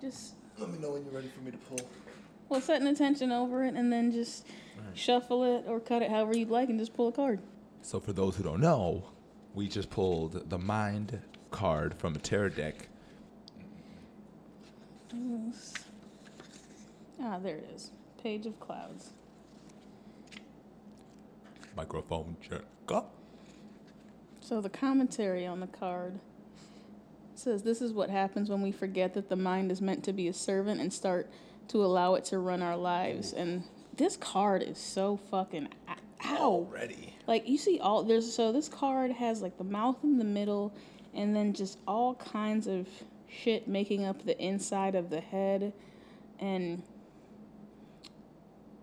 Just Let me know when you're ready for me to pull. well, set an intention over it, and then just shuffle it or cut it however you'd like, and just pull a card. So for those who don't know, we just pulled the mind card from a tarot deck. Ah, there it is. Page of Clouds. Microphone check. Up. So the commentary on the card says this is what happens when we forget that the mind is meant to be a servant and start to allow it to run our lives. And this card is so fucking ow. Already. Like you see all there's so this card has like the mouth in the middle and then just all kinds of shit making up the inside of the head and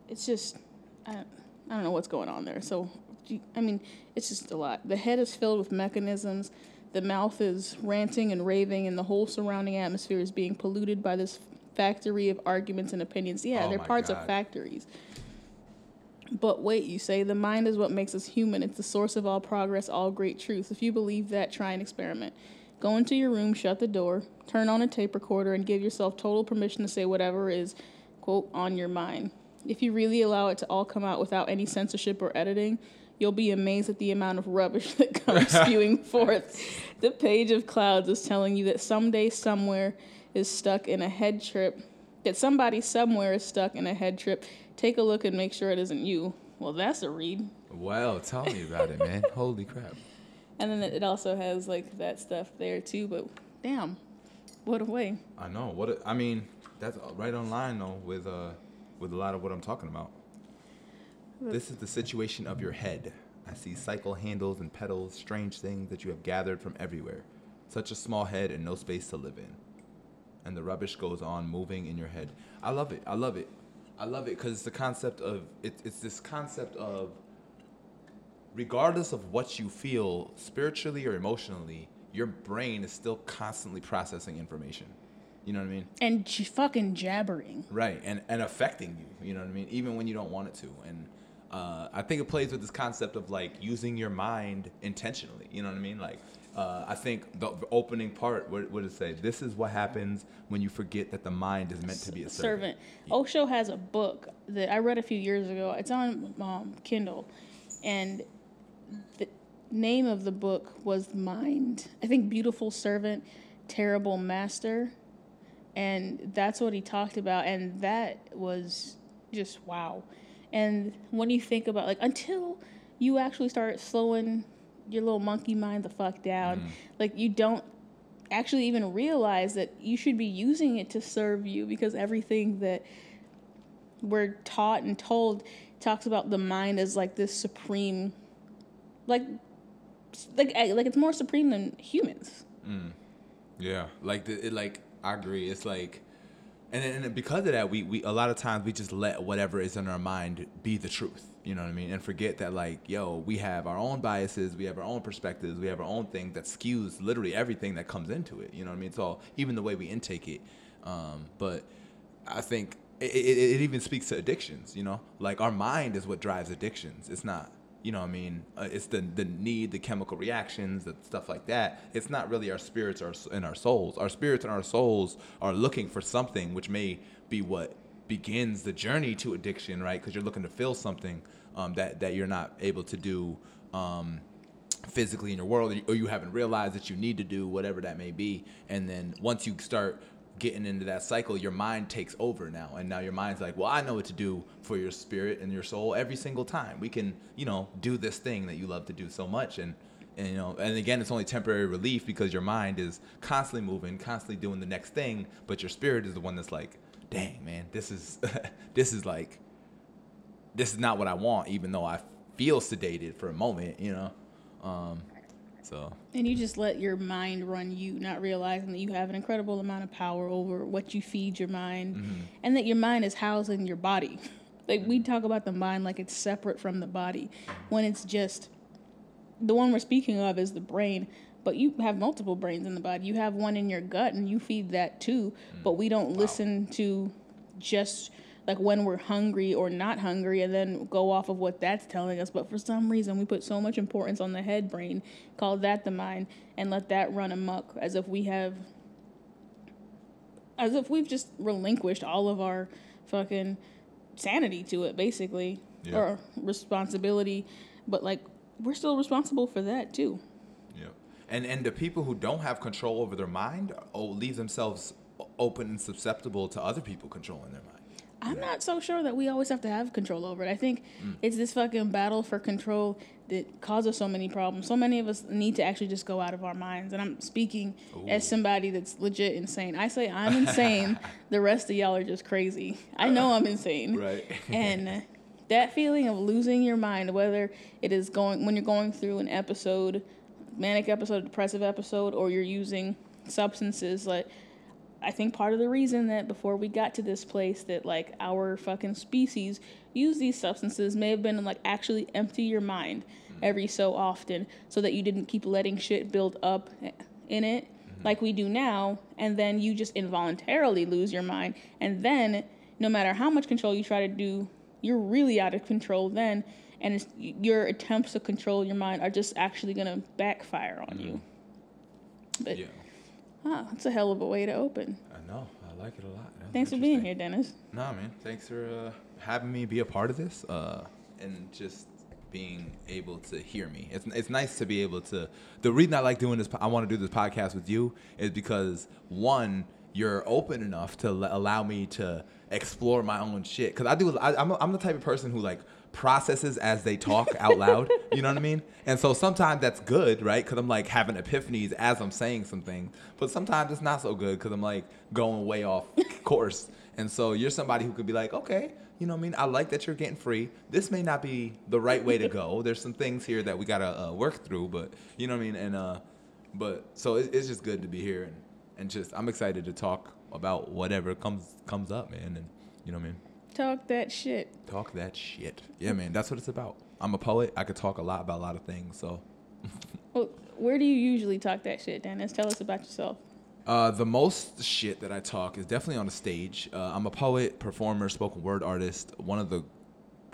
it's just I, I don't know what's going on there. So I mean, it's just a lot. The head is filled with mechanisms. The mouth is ranting and raving, and the whole surrounding atmosphere is being polluted by this factory of arguments and opinions. Yeah, Oh they're parts of factories. But wait, you say the mind is what makes us human. It's the source of all progress, all great truth. If you believe that, try an experiment. Go into your room, shut the door, turn on a tape recorder, and give yourself total permission to say whatever is, quote, on your mind. If you really allow it to all come out without any censorship or editing, you'll be amazed at the amount of rubbish that comes spewing forth. The page of clouds is telling you that someday, somewhere is stuck in a head trip, that somebody somewhere is stuck in a head trip. Take a look and make sure it isn't you. Well, that's a read. Well, tell me about it, man. Holy crap. And then it also has like that stuff there too, but damn, what a way. I know. What a- I mean, that's right on line though with uh with a lot of what I'm talking about. This is the situation of your head. I see cycle handles and pedals, strange things that you have gathered from everywhere. Such a small head and no space to live in. And the rubbish goes on moving in your head. I love it. I love it. I love it because it's the concept of it, it's this concept of regardless of what you feel spiritually or emotionally, your brain is still constantly processing information. You know what I mean? And j- fucking jabbering. Right, and and affecting you. You know what I mean? Even when you don't want it to. And uh, I think it plays with this concept of like using your mind intentionally. You know what I mean? Like uh, I think the opening part, what, what does it say? This is what happens when you forget that the mind is meant to be a servant. servant. Osho has a book that I read a few years ago. It's on um, Kindle, and the name of the book was Mind. I think Beautiful Servant, Terrible Master, and that's what he talked about. And that was just wow. And when you think about like until you actually start slowing your little monkey mind the fuck down, mm-hmm. like you don't actually even realize that you should be using it to serve you because everything that we're taught and told talks about the mind as like this supreme like like eh, like it's more supreme than humans. Mm. Yeah, like the, it, like I agree. It's like, and and because of that, we we a lot of times we just let whatever is in our mind be the truth. You know what I mean? And forget that like, yo, we have our own biases, we have our own perspectives, we have our own thing that skews literally everything that comes into it. You know what I mean? It's all even the way we intake it. Um, but I think it, it, it even speaks to addictions. You know, like our mind is what drives addictions. It's not. You know what I mean? Uh, it's the the need, the chemical reactions, the stuff like that. It's not really our spirits or and our souls. Our spirits and our souls are looking for something, which may be what begins the journey to addiction, right? Because you're looking to feel something um, that that you're not able to do. Um, physically in your world or you haven't realized that you need to do whatever that may be and then once you start getting into that cycle your mind takes over now. And now your mind's like well i know what to do for your spirit and your soul every single time. We can you know do this thing that you love to do so much. And and you know and again it's only temporary relief because your mind is constantly moving constantly doing the next thing. But your spirit is the one that's like dang man this is this is like this is not what i want even though i feel sedated for a moment you know? Um so. And you just let your mind run you not realizing that you have an incredible amount of power over what you feed your mind mm-hmm. and that your mind is housed in your body. Like we mm-hmm. talk about the mind like it's separate from the body when it's just the one we're speaking of is the brain but you have multiple brains in the body. You have one in your gut and you feed that too but mm. we don't listen to just like when we're hungry or not hungry and then go off of what that's telling us but for some reason we put so much importance on the head brain call that the mind and let that run amok as if we have as if we've just relinquished all of our fucking sanity to it, basically, Yeah. or responsibility. But like, we're still responsible for that too. Yeah. And and the people who don't have control over their mind oh, leave themselves open and susceptible to other people controlling their mind. I'm not so sure that we always have to have control over it. I think Mm. it's this fucking battle for control that causes so many problems. So many of us need to actually just go out of our minds. And I'm speaking as somebody that's legit insane. I say I'm insane. the rest of y'all are just crazy. I know I'm insane. Right. and that feeling of losing your mind, whether it is going when you're going through an episode, manic episode, depressive episode, or you're using substances, like I think part of the reason that before we got to this place that like our fucking species use these substances may have been like actually empty your mind mm-hmm. every so often so that you didn't keep letting shit build up in it mm-hmm. like we do now and then you just involuntarily lose your mind. And then no matter how much control you try to do you're really out of control then and it's, your attempts to control your mind are just actually going to backfire on you. Mm-hmm. But yeah. Wow, that's a hell of a way to open. I know. I like it a lot. Thanks for being here. Dennis. Nah, man. Thanks for uh, having me be a part of this uh, and just being able to hear me. It's, it's nice to be able to. The reason I like doing this, I want to do this podcast with you, is because one, you're open enough to l- allow me to explore my own shit. Because I do. I, I'm, a, I'm the type of person who like processes as they talk out loud. You know what I mean? And so sometimes that's good, right? Because I'm like having epiphanies as I'm saying something. But sometimes it's not so good because I'm like going way off course. And so you're somebody who could be like, okay, you know what I mean? I like that you're getting free. This may not be the right way to go. There's some things here that we gotta uh, work through, but you know what I mean? And uh, but so it, it's just good to be here and and just I'm excited to talk about whatever comes comes up, man. And you know what I mean? Talk that shit. Talk that shit. Yeah, man. That's what it's about. I'm a poet. I could talk a lot about a lot of things. So Well, where do you usually talk that shit, Dennis? Tell us about yourself. Uh, the most shit that I talk is definitely on the stage. Uh, I'm a poet, performer, spoken word artist. One of the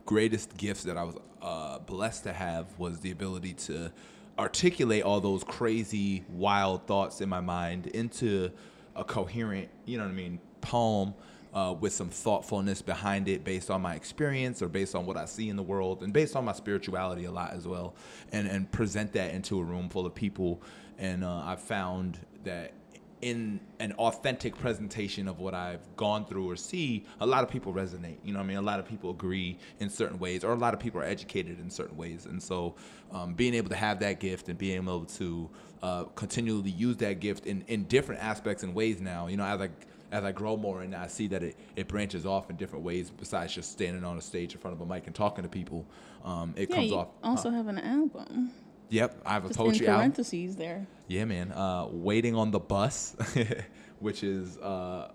greatest gifts that I was uh, blessed to have was the ability to articulate all those crazy, wild thoughts in my mind into a coherent, you know what I mean, poem uh, with some thoughtfulness behind it based on my experience or based on what I see in the world and based on my spirituality a lot as well. And, and present that into a room full of people. And uh, I found that in an authentic presentation of what I've gone through or see, a lot of people resonate. You know I mean? A lot of people agree in certain ways, or a lot of people are educated in certain ways. And so, um, being able to have that gift and being able to uh, continually use that gift in, in different aspects and ways now, you know, as I as I grow more and I see that it, it branches off in different ways besides just standing on a stage in front of a mic and talking to people, um, it Yeah, comes you off. also huh. have an album. Yep, I have a Just in poetry album. parentheses there. Yeah, man. Uh, waiting on the bus, which is uh,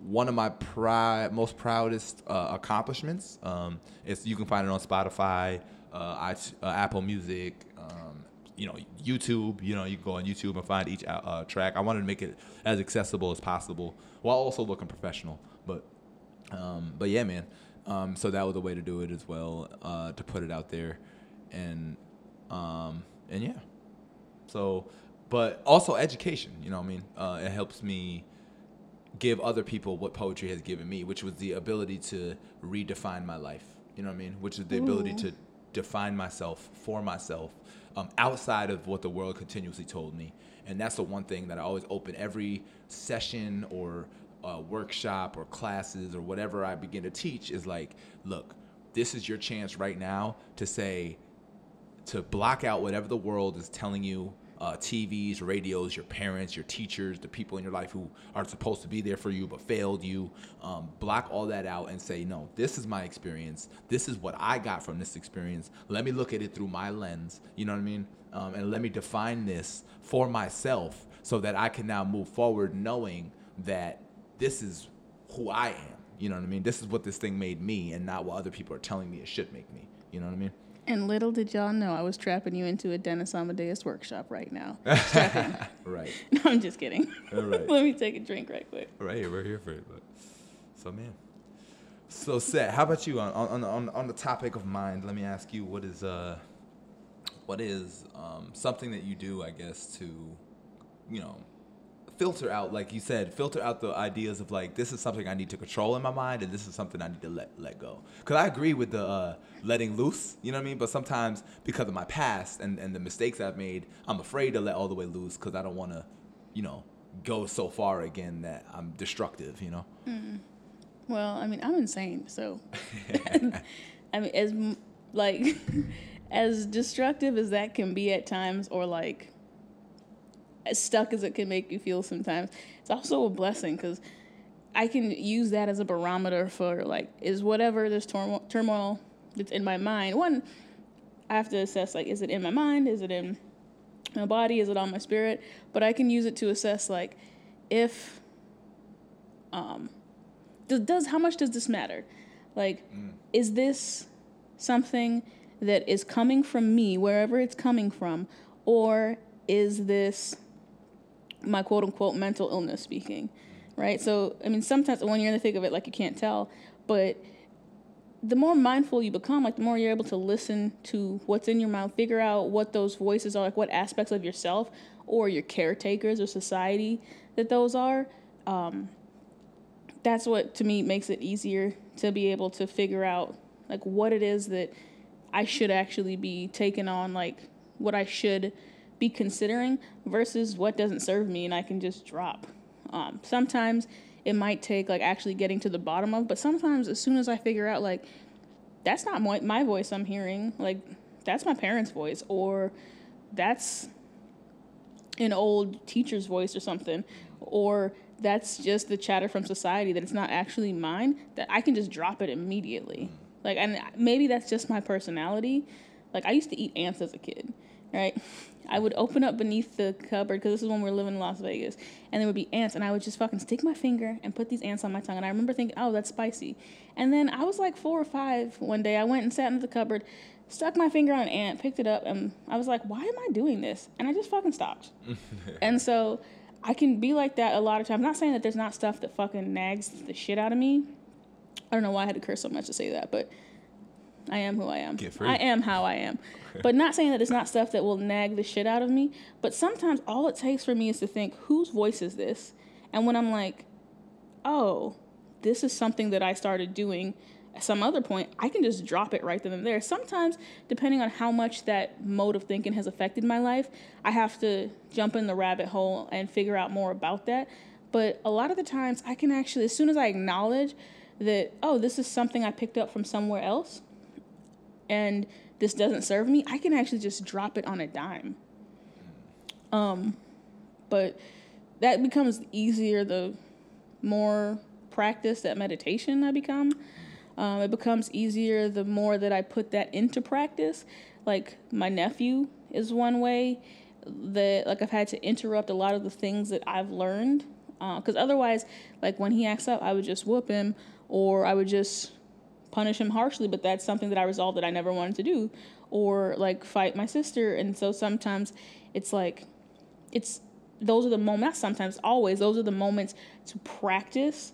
one of my pri- most proudest uh, accomplishments. Um, it's you can find it on Spotify, uh, I, uh, Apple Music, um, you know, YouTube. You know, you can go on YouTube and find each uh, uh, track. I wanted to make it as accessible as possible while also looking professional. But um, but yeah, man. Um, so that was a way to do it as well, uh, to put it out there, and um, and yeah. So, but also education. You know, what I mean, uh, it helps me give other people what poetry has given me, which was the ability to redefine my life. You know what I mean? Which is the ability Ooh. to define myself for myself um, outside of what the world continuously told me. And that's the one thing that I always open every session or uh, workshop or classes or whatever I begin to teach is like, look, this is your chance right now to say, to block out whatever the world is telling you uh, TVs, radios, your parents, your teachers, the people in your life who are supposed to be there for you but failed you. Um, block all that out and say, no, this is my experience. This is what I got from this experience. Let me look at it through my lens. You know what I mean? Um, and let me define this for myself so that I can now move forward knowing that this is who I am. You know what I mean? This is what this thing made me and not what other people are telling me it should make me. You know what I mean? And little did y'all know I was trapping you into a Dennis Amadeus workshop right now. Right. no, I'm just kidding. All right. Let me take a drink right quick. Right we're here for it. But so man. So Seth, how about you on on on on the topic of mind? Let me ask you, what is uh, what is um something that you do, I guess, to, you know, filter out, like you said, filter out the ideas of like this is something I need to control in my mind, and this is something I need to let let go. Because I agree with the uh, letting loose, you know what I mean. But sometimes because of my past and and the mistakes I've made, I'm afraid to let all the way loose because I don't want to, you know, go so far again that I'm destructive, you know. Well, I mean, I'm insane, so I mean, as like as destructive as that can be at times, or like as stuck as it can make you feel sometimes, it's also a blessing because I can use that as a barometer for like is whatever this turmoil, turmoil that's in my mind. One, I have to assess like is it in my mind? Is it in my body? Is it on my spirit? But I can use it to assess like if um does, does how much does this matter? Like is this something that is coming from me wherever it's coming from or is this my quote unquote mental illness speaking? Right? So, I mean, sometimes when you're in the thick of it like you can't tell, but the more mindful you become, like the more you're able to listen to what's in your mouth, figure out what those voices are, like what aspects of yourself or your caretakers or society that those are. Um, that's what to me makes it easier to be able to figure out like what it is that I should actually be taking on, like what I should be considering versus what doesn't serve me and I can just drop. Um, sometimes it might take like actually getting to the bottom of, but sometimes as soon as I figure out like that's not my, my voice I'm hearing, like that's my parents' voice or that's an old teacher's voice or something, or that's just the chatter from society that it's not actually mine, that I can just drop it immediately. Like, and maybe that's just my personality. Like, I used to eat ants as a kid, right? I would open up beneath the cupboard because this is when we were living in Las Vegas, and there would be ants, and I would just fucking stick my finger and put these ants on my tongue. And I remember thinking, oh, that's spicy. And then I was like four or five one day. I went and sat in the cupboard, stuck my finger on an ant, picked it up, and I was like, why am I doing this? And I just fucking stopped. and so I can be like that a lot of times. I'm not saying that there's not stuff that fucking nags the shit out of me. I don't know why I had to curse so much to say that, but I am who I am. Get free. I am how I am. but not saying that it's not stuff that will nag the shit out of me. But sometimes all it takes for me is to think, whose voice is this? And when I'm like, oh, this is something that I started doing at some other point, I can just drop it right then and there. Sometimes, depending on how much that mode of thinking has affected my life, I have to jump in the rabbit hole and figure out more about that. But a lot of the times, I can actually, as soon as I acknowledge that, oh, this is something I picked up from somewhere else, and this doesn't serve me, I can actually just drop it on a dime. Um, but that becomes easier the more practice that meditation I become. Um, it becomes easier the more that I put that into practice. Like my nephew is one way that like I've had to interrupt a lot of the things that I've learned because otherwise, like when he acts up, I would just whoop him or I would just punish him harshly. But that's something that I resolved that I never wanted to do, or like fight my sister. And so sometimes it's like it's those are the moments. Sometimes, always. Those are the moments to practice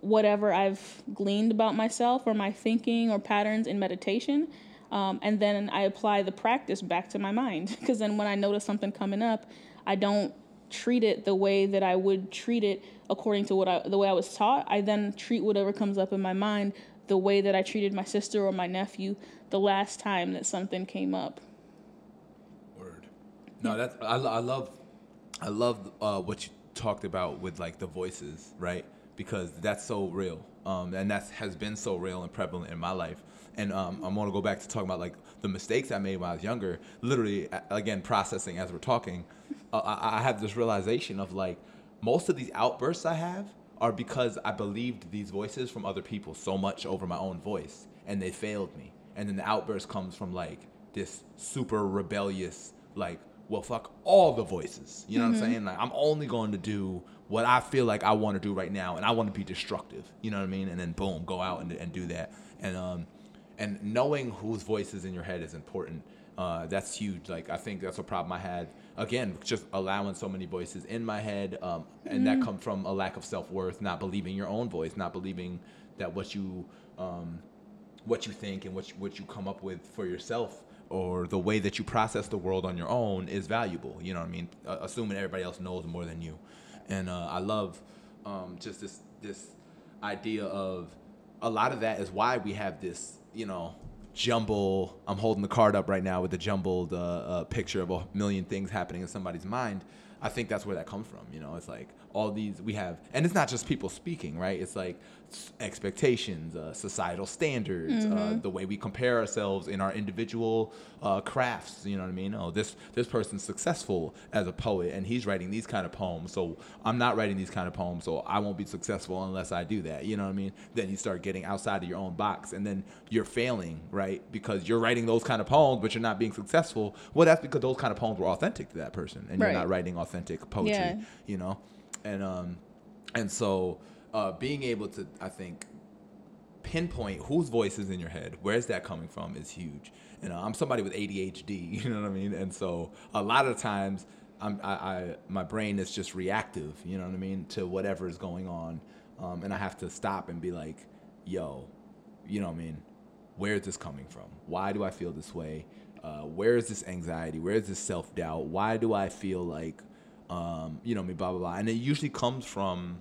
whatever I've gleaned about myself or my thinking or patterns in meditation. Um, and then I apply the practice back to my mind. Because then when I notice something coming up, I don't treat it the way that I would treat it according to what I, the way I was taught. I then treat whatever comes up in my mind the way that I treated my sister or my nephew the last time that something came up. Word. No, that's I, I love, I love uh, what you talked about with like the voices, right? Because that's so real, um, and that has been so real and prevalent in my life. And um, I'm gonna go back to talking about like the mistakes I made when I was younger. Literally, again, processing as we're talking, uh, I, I have this realization of like most of these outbursts I have are because I believed these voices from other people so much over my own voice, and they failed me. And then the outburst comes from like this super rebellious, like, well, fuck all the voices. You know what I'm saying? Like, I'm only going to do what I feel like I want to do right now, and I want to be destructive. You know what I mean? And then boom, go out and, and do that. And um, and knowing whose voice is in your head is important. Uh, that's huge. Like I think that's a problem I had. Again, just allowing so many voices in my head, um, and that comes from a lack of self worth, not believing your own voice, not believing that what you um, what you think and what you, what you come up with for yourself or the way that you process the world on your own is valuable. You know what I mean? Uh, assuming everybody else knows more than you. and uh, I love um, just this this idea of a lot of that is why we have this, you know, jumble. I'm holding the card up right now with the jumbled uh, uh, picture of a million things happening in somebody's mind. I think that's where that comes from. You know, it's like all these we have, and it's not just people speaking, right? It's like expectations, uh, societal standards, uh, mm-hmm. uh, the way we compare ourselves in our individual uh, crafts. You know what I mean? Oh, this this person's successful as a poet, and he's writing these kind of poems. So I'm not writing these kind of poems, so I won't be successful unless I do that. You know what I mean? Then you start getting outside of your own box, and then you're failing, right? Because you're writing those kind of poems, but you're not being successful. Well, that's because those kind of poems were authentic to that person, and right. you're not writing authentic poetry. Yeah. You know, and um, and so uh, being able to, I think, pinpoint whose voice is in your head, where's that coming from, is huge. And know, I'm somebody with ADHD, you know what I mean, and so a lot of times, I'm, I, I my brain is just reactive, you know what I mean, to whatever is going on, um, and I have to stop and be like, yo, you know what I mean, where is this coming from? Why do I feel this way? Uh, where is this anxiety? Where is this self doubt? Why do I feel like, um, you know, me, blah blah blah, and it usually comes from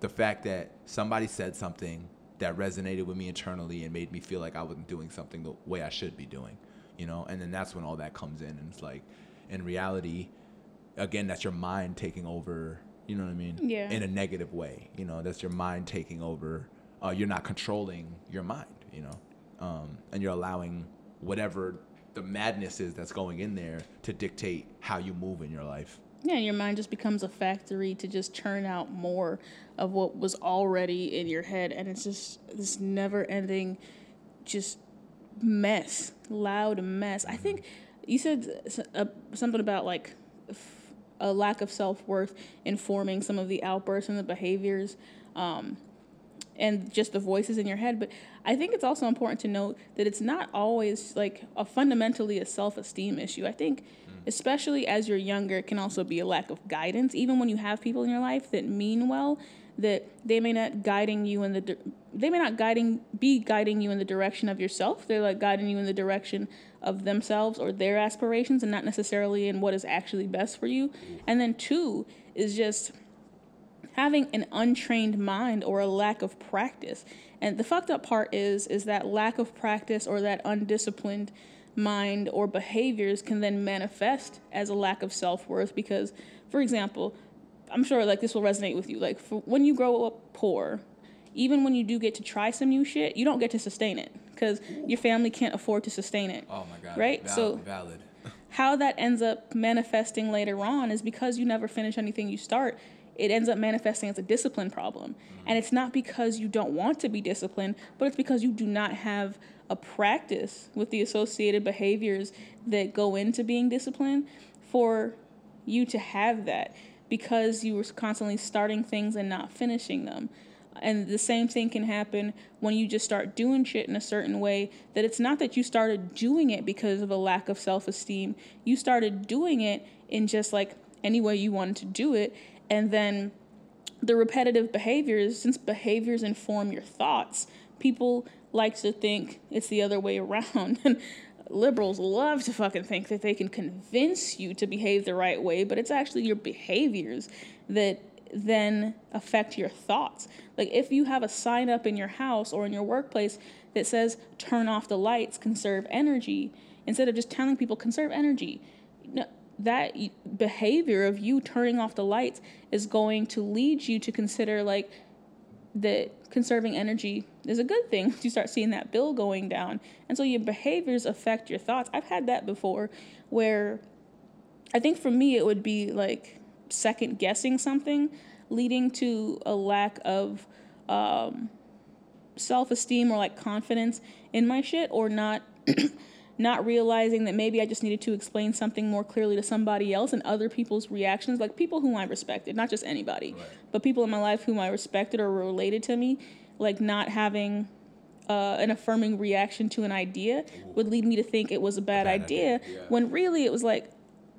the fact that somebody said something that resonated with me internally and made me feel like I wasn't doing something the way I should be doing, you know, and then that's when all that comes in, and it's like, in reality, again, that's your mind taking over, you know what I mean? Yeah. In a negative way, you know, that's your mind taking over. Uh, you're not controlling your mind, you know, um, and you're allowing whatever the madness is that's going in there to dictate how you move in your life. Yeah, your mind just becomes a factory to just churn out more of what was already in your head. And it's just this never ending, just mess, loud mess. I think you said uh, something about like a lack of self worth informing some of the outbursts and the behaviors. Um, and just the voices in your head. But I think it's also important to note that it's not always like a fundamentally a self esteem issue. I think Mm. especially as you're younger, it can also be a lack of guidance. Even when you have people in your life that mean well, that they may not guiding you in the di- they may not guiding be guiding you in the direction of yourself. They're like guiding you in the direction of themselves or their aspirations, and not necessarily in what is actually best for you. And then two is just having an untrained mind or a lack of practice. And the fucked up part is is that lack of practice or that undisciplined mind or behaviors can then manifest as a lack of self-worth because for example i'm sure like this will resonate with you like for, when you grow up poor even when you do get to try some new shit you don't get to sustain it because your family can't afford to sustain it oh my god right valid, so valid how that ends up manifesting later on is because you never finish anything you start it ends up manifesting as a discipline problem. Mm-hmm. And it's not because you don't want to be disciplined, but it's because you do not have a practice with the associated behaviors that go into being disciplined for you to have that because you were constantly starting things and not finishing them. And the same thing can happen when you just start doing shit in a certain way that it's not that you started doing it because of a lack of self esteem. You started doing it in just like any way you wanted to do it. And then the repetitive behaviors, since behaviors inform your thoughts, people likes to think it's the other way around. And liberals love to fucking think that they can convince you to behave the right way, but it's actually your behaviors that then affect your thoughts. Like if you have a sign up in your house or in your workplace that says turn off the lights, conserve energy, instead of just telling people conserve energy, that behavior of you turning off the lights is going to lead you to consider like that conserving energy is a good thing. You start seeing that bill going down. And so your behaviors affect your thoughts. I've had that before where I think for me it would be like second guessing something, leading to a lack of um, self esteem or like confidence in my shit, or not not realizing that maybe I just needed to explain something more clearly to somebody else and other people's reactions, like people whom I respected, not just anybody, right. but people in my life whom I respected or related to me, like not having uh, an affirming reaction to an idea would lead me to think it was a bad, bad idea, idea. Yeah. when really it was like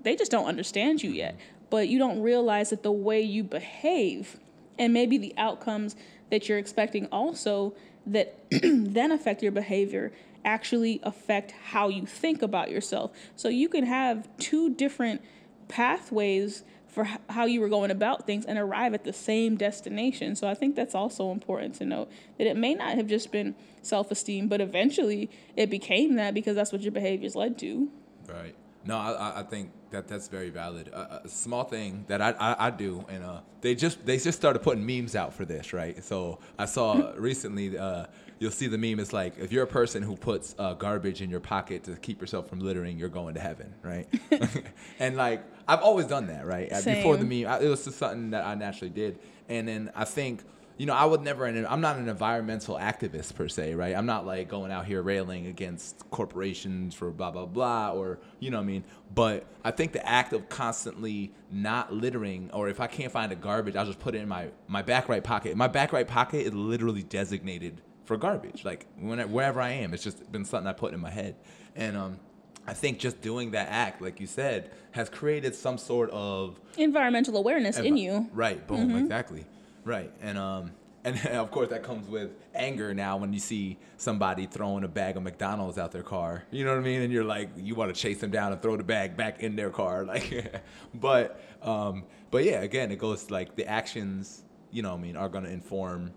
they just don't understand you yet. Mm-hmm. But you don't realize that the way you behave and maybe the outcomes that you're expecting also that then affect your behavior actually affect how you think about yourself. So you can have two different pathways for how you were going about things and arrive at the same destination. So I think that's also important to note that it may not have just been self esteem, but eventually it became that because that's what your behaviors led to. Right. No, I, I- think that that's very valid. A, a small thing that I, I, I do, and uh, they just they just started putting memes out for this, right? So I saw recently, uh, you'll see the meme. It's like if you're a person who puts uh, garbage in your pocket to keep yourself from littering, you're going to heaven, right? and like I've always done that, right? Uh, Before the meme, I, it was just something that I naturally did, and then I think you know, I would never. I'm not an environmental activist per se, right? I'm not like going out here railing against corporations for blah blah blah, or you know what I mean. But I think the act of constantly not littering, or if I can't find a garbage, I'll just put it in my my back right pocket. My back right pocket is literally designated for garbage. Like whenever, wherever I am, it's just been something I put in my head, and um. I think just doing that act, like you said, has created some sort of Environmental awareness in you. Right. Boom. Exactly. Right. And um and of course that comes with anger now when you see somebody throwing a bag of McDonald's out their car. You know what I mean? And you're like you want to chase them down and throw the bag back in their car like but um but yeah, again, it goes like the actions, you know what I mean, are going to inform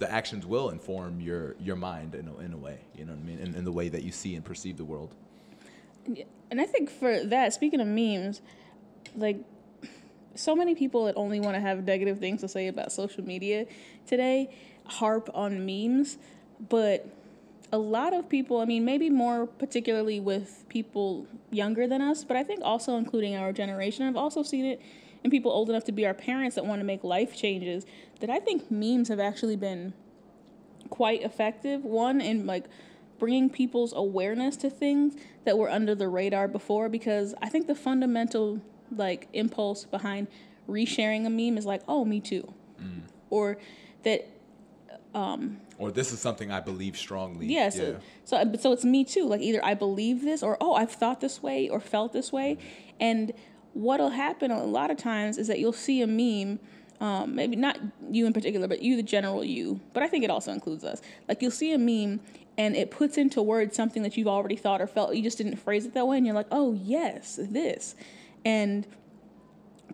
the actions will inform your your mind in a, in a way, you know what I mean, in, in the way that you see and perceive the world. And I think for that, speaking of memes, like so many people that only want to have negative things to say about social media today harp on memes, but a lot of people, I mean, maybe more particularly with people younger than us, but I think also including our generation, I've also seen it in people old enough to be our parents that want to make life changes, that I think memes have actually been quite effective. One in like bringing people's awareness to things that were under the radar before because I think the fundamental like impulse behind resharing a meme is like, "Oh, me too." Or that um, Or this is something I believe strongly. yeah, so, so so it's me too. Like either I believe this or oh, I've thought this way or felt this way. And what'll happen a lot of times is that you'll see a meme um, maybe not you in particular, but you, the general you, but I think it also includes us. Like you'll see a meme and it puts into words something that you've already thought or felt. You just didn't phrase it that way, and you're like, oh, yes, this. And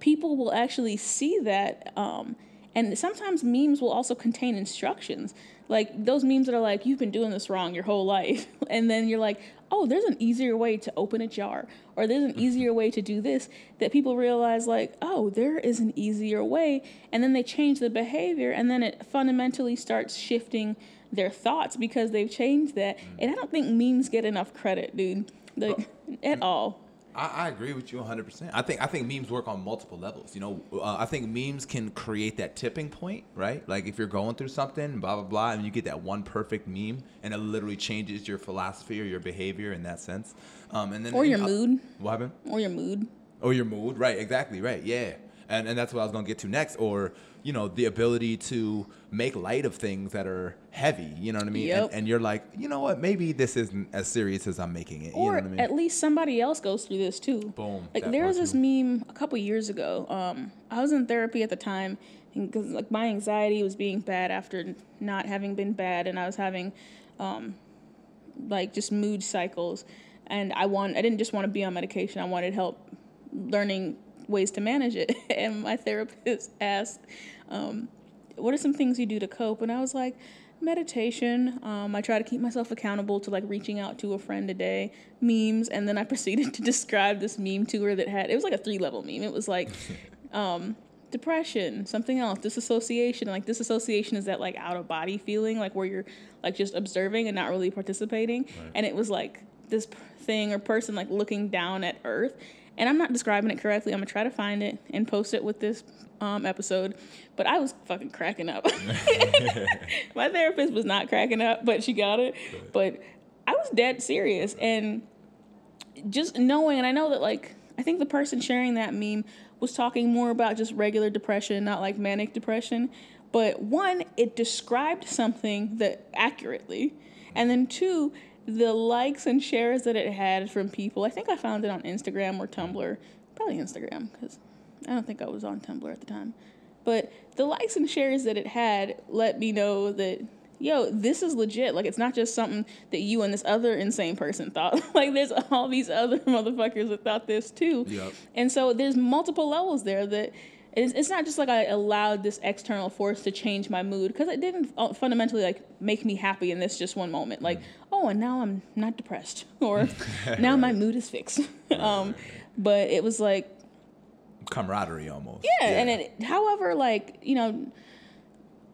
people will actually see that. Um, and sometimes memes will also contain instructions. Like those memes that are like, you've been doing this wrong your whole life. And then you're like, oh, there's an easier way to open a jar, or there's an easier way to do this. That people realize, like, oh, there is an easier way. And then they change the behavior, and then it fundamentally starts shifting their thoughts because they've changed that. And I don't think memes get enough credit, dude. Like, oh. at all. I, I agree with you 100%. I think I think memes work on multiple levels. You know, uh, I think memes can create that tipping point, right? Like if you're going through something, blah blah blah, and you get that one perfect meme, and it literally changes your philosophy or your behavior in that sense. Um, and then Or your uh, mood. What happened? Or your mood. Or your mood, right? Exactly, right. Yeah, and and that's what I was gonna get to next. Or you know, the ability to make light of things that are heavy. You know what I mean? Yep. And, and you're like, you know what? Maybe this isn't as serious as I'm making it. you know or what I mean? at least somebody else goes through this too. Boom, Like there was this too. meme a couple years ago. Um, I was in therapy at the time because like my anxiety was being bad after not having been bad, and I was having um, like just mood cycles, and I want I didn't just want to be on medication. I wanted help learning ways to manage it. And my therapist asked, um, "What are some things you do to cope?" And I was like, "Meditation. Um, I try to keep myself accountable to like reaching out to a friend a day. Memes." And then I proceeded to describe this meme to her that had it was like a three level meme. It was like. Um, depression, something else, disassociation. Like disassociation is that like out of body feeling, like where you're like just observing and not really participating. And it was like this thing or person like looking down at Earth. And I'm not describing it correctly. I'm gonna try to find it and post it with this um, episode. But I was fucking cracking up. My therapist was not cracking up, but she got it. But I was dead serious and just knowing, and I know that like I think the person sharing that meme was talking more about just regular depression, not like manic depression. But one, it described something that accurately, and then two, the likes and shares that it had from people. I think I found it on Instagram or Tumblr, probably Instagram because I don't think I was on Tumblr at the time. But the likes and shares that it had let me know that yo, this is legit. Like, it's not just something that you and this other insane person thought. like, there's all these other motherfuckers that thought this too. Yep. And so there's multiple levels there that it's, it's not just like I allowed this external force to change my mood because it didn't uh, fundamentally like make me happy in this just one moment. Like, oh, and now I'm not depressed or now my mood is fixed. um, but it was like camaraderie almost. yeah, and it however like you know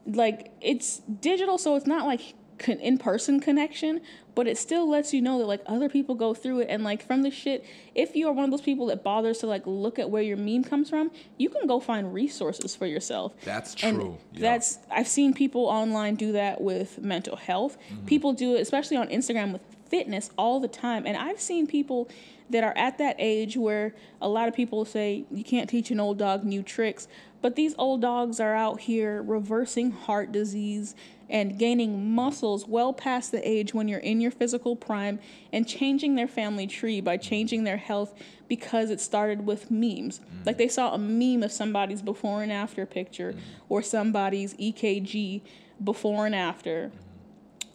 like it's digital so it's not like con- in-person connection but it still lets you know that like other people go through it and like from the shit if you are one of those people that bothers to like look at where your meme comes from you can go find resources for yourself That's true. Yeah. that's i've seen people online do that with mental health Mm-hmm. people do it especially on instagram with fitness all the time and i've seen people that are at that age where a lot of people say you can't teach an old dog new tricks but these old dogs are out here reversing heart disease and gaining muscles well past the age when you're in your physical prime and changing their family tree by changing their health because it started with memes. Mm. Like they saw a meme of somebody's before and after picture mm. or somebody's EKG before and after. Mm-hmm.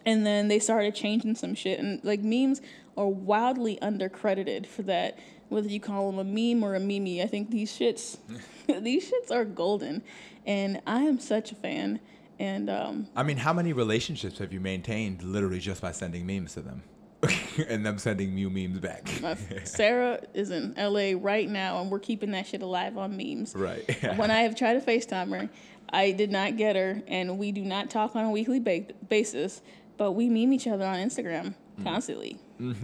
And then they started changing some shit. And like memes are wildly undercredited for that. Whether you call them a meme or a meme, I think these shits, these shits are golden, and I am such a fan. And um, I mean, how many relationships have you maintained literally just by sending memes to them, and them sending you memes back? Sarah is in LA right now, and we're keeping that shit alive on memes. right. when I have tried to FaceTime her, I did not get her, and we do not talk on a weekly ba- basis, but we meme each other on Instagram constantly.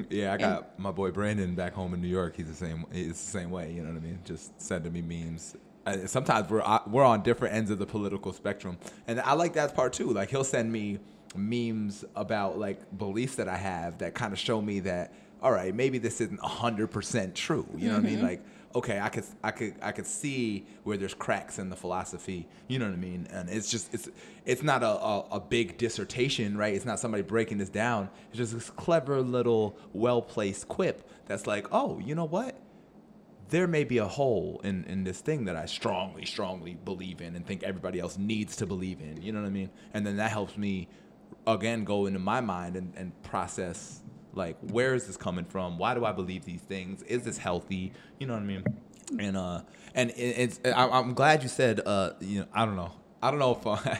yeah, I got my boy Brandon back home in New York. He's the same. He's the same way. You know what I mean? Just sending me memes. Uh, sometimes we're uh, we're on different ends of the political spectrum, and I like that part too. Like he'll send me memes about like beliefs that I have that kind of show me that all right, maybe this isn't hundred percent true. You know what I mean? Like okay, I could I could I could see where there's cracks in the philosophy. You know what I mean? And it's just it's it's not a, a, a big dissertation, right? It's not somebody breaking this down. It's just this clever little well placed quip that's like, oh, you know what? There may be a hole in, in this thing that I strongly, strongly believe in and think everybody else needs to believe in. You know what I mean? And then that helps me again go into my mind and, and process like where is this coming from why do i believe these things is this healthy you know what i mean and uh and it, it's I, i'm glad you said uh you know i don't know i don't know if uh,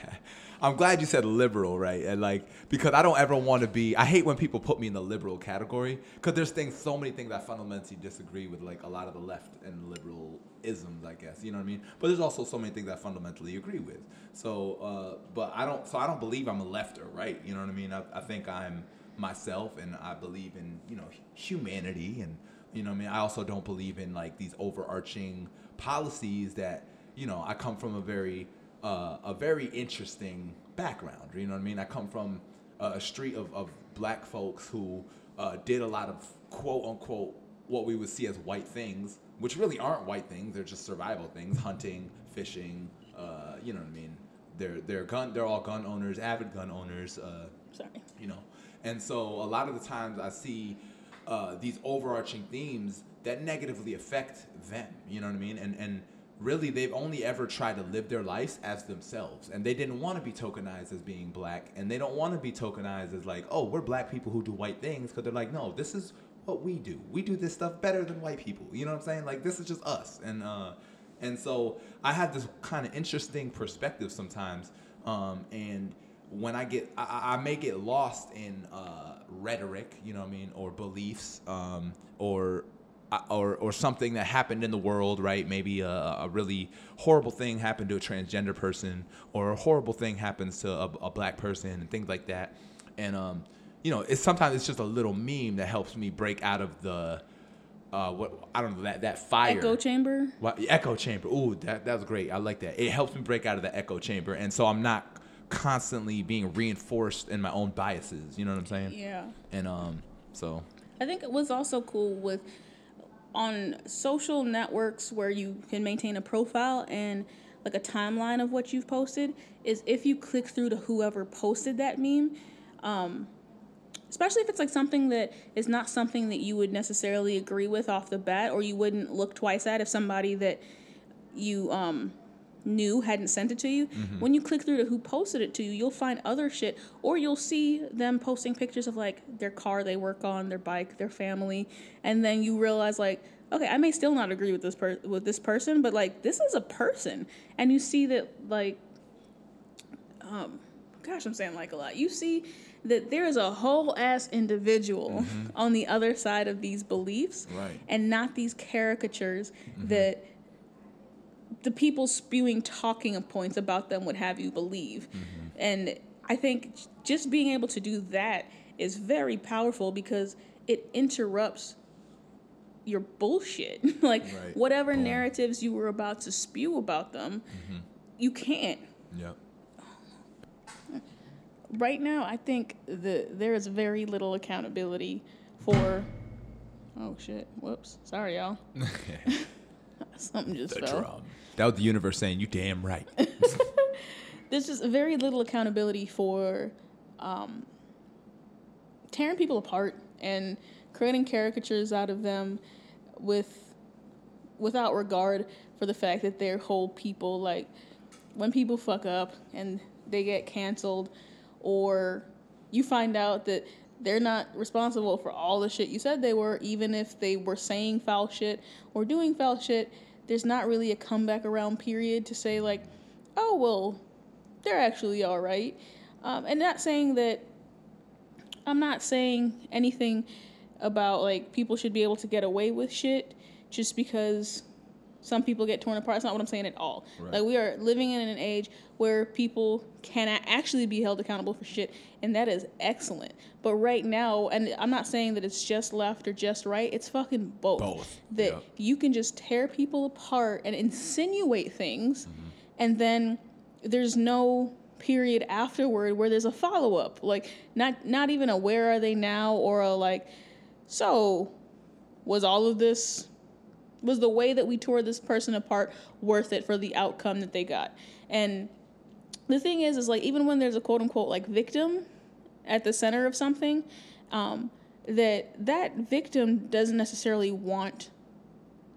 i'm glad you said liberal right? And like because i don't ever want to be i hate when people put me in the liberal category because there's things so many things i fundamentally disagree with like a lot of the left and liberal isms i guess you know what i mean? But there's also so many things i fundamentally agree with. So uh but i don't so i don't believe i'm a left or right you know what i mean? I, I think i'm myself and I believe in, you know, humanity and you know what I mean? I also don't believe in like these overarching policies that, you know, I come from a very uh, a very interesting background, you know what I mean? I come from a, street of, of black folks who uh, did a lot of quote unquote what we would see as white things, which really aren't white things, they're just survival things, hunting, fishing, uh, you know what I mean? They're they're gun they're all gun owners, avid gun owners, uh, Sorry. you know and so a lot of the times i see uh, these overarching themes that negatively affect them you know what i mean and and really they've only ever tried to live their lives as themselves. And they didn't want to be tokenized as being black. And they don't want to be tokenized as like oh we're black people who do white things because they're like no this is what we do. We do this stuff better than white people. You know what i'm saying? Like this is just us. And uh and so i have this kind of interesting perspective sometimes um and when I get, I, I may get lost in uh, rhetoric, you know what I mean, or beliefs, um, or or or something that happened in the world, right? Maybe a, a really horrible thing happened to a transgender person, or a horrible thing happens to a, a black person, and things like that. And um, you know, it's sometimes it's just a little meme that helps me break out of the uh, what I don't know that that fire Echo chamber. what, echo chamber. Ooh, that that was great. I like that. It helps me break out of the echo chamber, and so I'm not constantly being reinforced in my own biases. You know what I'm saying? Yeah. And um, so I think it was also cool with on social networks where you can maintain a profile and like a timeline of what you've posted is if you click through to whoever posted that meme, um, especially if it's like something that is not something that you would necessarily agree with off the bat or you wouldn't look twice at if somebody that you um knew hadn't sent it to you. Mm-hmm. When you click through to who posted it to you, you'll find other shit, or you'll see them posting pictures of like their car they work on, their bike, their family, and then you realize like, okay, I may still not agree with this per- with this person, but like this is a person, and you see that like, um, gosh, I'm saying like a lot. You see that there is a whole ass individual mm-hmm. on the other side of these beliefs, Right. and not these caricatures mm-hmm. that the people spewing talking points about them would have you believe. Mm-hmm. And I think just being able to do that is very powerful because it interrupts your bullshit. like Right. whatever Boom. narratives you were about to spew about them, mm-hmm. you can't. Yep. Right now, I think the there is very little accountability for. Oh shit! Whoops. Sorry, y'all. Something just the fell. drum. That was the universe saying, "You damn right." there's just very little accountability for um, tearing people apart and creating caricatures out of them with without regard for the fact that they're whole people like when people fuck up and they get canceled or you find out that they're not responsible for all the shit you said they were even if they were saying foul shit or doing foul shit there's not really a comeback around period to say like oh well they're actually all right. Um, and not saying that i'm not saying anything about like people should be able to get away with shit just because some people get torn apart. That's not what I'm saying at all. Right. Like we are living in an age where people can actually be held accountable for shit, and that is excellent. But right now, and I'm not saying that it's just left or just right. It's fucking both. Both, That yeah. you can just tear people apart and insinuate things, mm-hmm. and then there's no period afterward where there's a follow up. Like not not even a where are they now or a like so was all of this was the way that we tore this person apart worth it for the outcome that they got. And the thing is is like even when there's a quote unquote like victim at the center of something um, that that victim doesn't necessarily want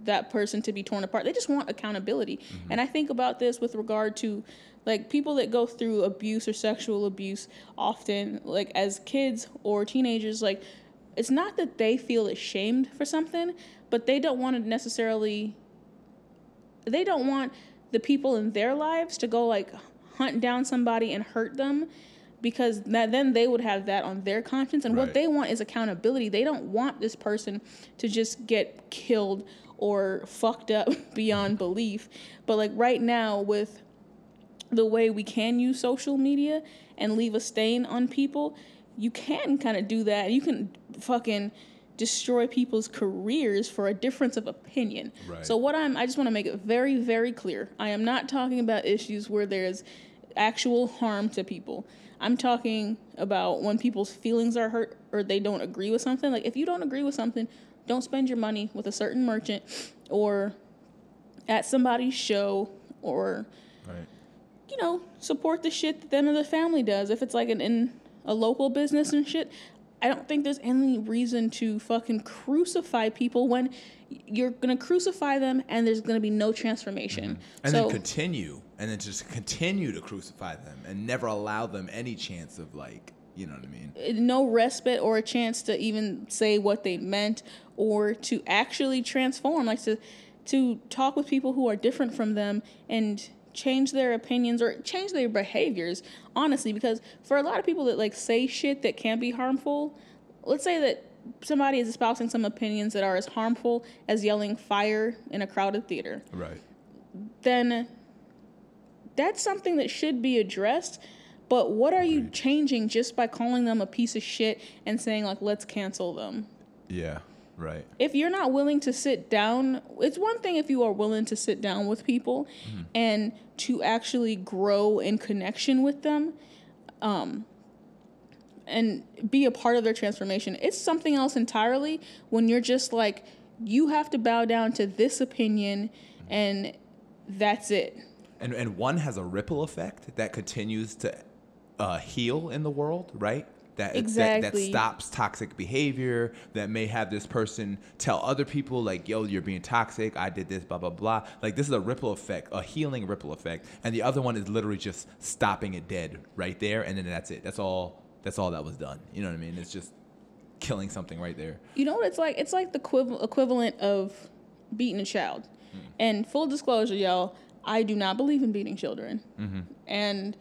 that person to be torn apart. They just want accountability. And i think about this with regard to like people that go through abuse or sexual abuse often like as kids or teenagers like it's not that they feel ashamed for something but they don't want to necessarily they don't want the people in their lives to go like hunt down somebody and hurt them because that, then they would have that on their conscience. And what they want is accountability. They don't want this person to just get killed or fucked up beyond mm-hmm. belief. But like right now with the way we can use social media and leave a stain on people, you can kind of do that. You can fucking destroy people's careers for a difference of opinion. Right. So what I'm I just want to make it very very clear. I am not talking about issues where there's actual harm to people. I'm talking about when people's feelings are hurt or they don't agree with something. Like if you don't agree with something, don't spend your money with a certain merchant or at somebody's show or Right. you know, support the shit that them and the family does. If it's like an in a local business and shit, I don't think there's any reason to fucking crucify people when you're gonna crucify them and there's gonna be no transformation. Mm-hmm. And so then continue, and then just continue to crucify them, and never allow them any chance of like, you know what I mean? Uh, no respite or a chance to even say what they meant or to actually transform like to to talk with people who are different from them and change their opinions or change their behaviors honestly because for a lot of people that like say shit that can be harmful let's say that somebody is espousing some opinions that are as harmful as yelling fire in a crowded theater Right. then that's something that should be addressed. But what are you changing just by calling them a piece of shit and saying, like, let's cancel them? Yeah. Right. If you're not willing to sit down, it's one thing if you are willing to sit down with people and to actually grow in connection with them um, and be a part of their transformation. It's something else entirely when you're just like, you have to bow down to this opinion and that's it. And and one has a ripple effect that continues to uh, heal in the world, right? That, that Exactly. that stops toxic behavior that may have this person tell other people like yo you're being toxic i did this blah blah blah like this is a ripple effect a healing ripple effect and the other one is literally just stopping it dead right there and then that's it that's all that's all that was done you know what i mean it's just killing something right there You know what it's like? It's like the equiv- equivalent of beating a child. Hmm. And full disclosure, y'all, I do not believe in beating children. Mm-hmm. And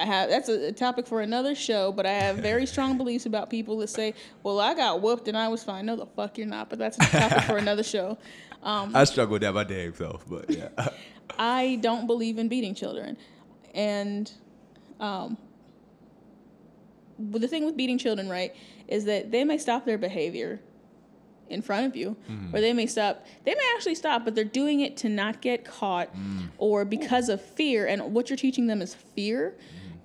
I have that's a, a topic for another show, but I have very strong beliefs about people that say, "Well, I got whooped and I was fine." No, the fuck you're not. But that's a topic for another show. Um, i struggle with that my damn self but yeah I don't believe in beating children. And um, the thing with beating children, right, is that they may stop their behavior in front of you, or they may stop. They may actually stop, but they're doing it to not get caught, or because of fear. And what you're teaching them is fear.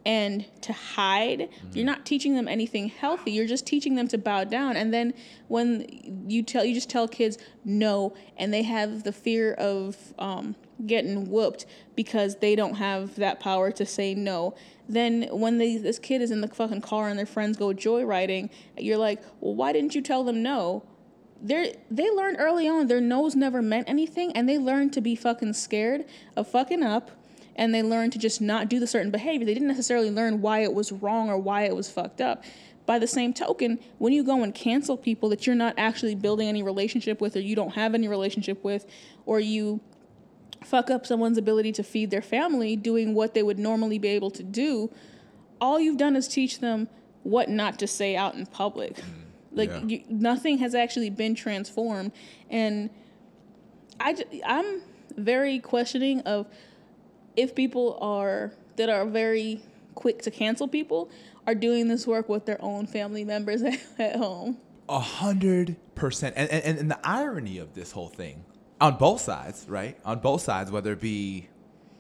And to hide, you're not teaching them anything healthy. You're just teaching them to bow down. And then when you tell, you just tell kids no, and they have the fear of um, getting whooped because they don't have that power to say no. Then when they, this kid is in the fucking car and their friends go joyriding, you're like, well, why didn't you tell them no? They they learned early on their no's never meant anything, and they learned to be fucking scared of fucking up, and they learned to just not do the certain behavior. They didn't necessarily learn why it was wrong or why it was fucked up. By the same token, when you go and cancel people that you're not actually building any relationship with, or you don't have any relationship with, or you fuck up someone's ability to feed their family doing what they would normally be able to do, all you've done is teach them what not to say out in public. Mm, like Yeah. you, nothing has actually been transformed, and I I'm very questioning of if people are that are very quick to cancel people are doing this work with their own family members at home. A hundred percent. And, and and the irony of this whole thing, on both sides, right? On both sides, whether it be,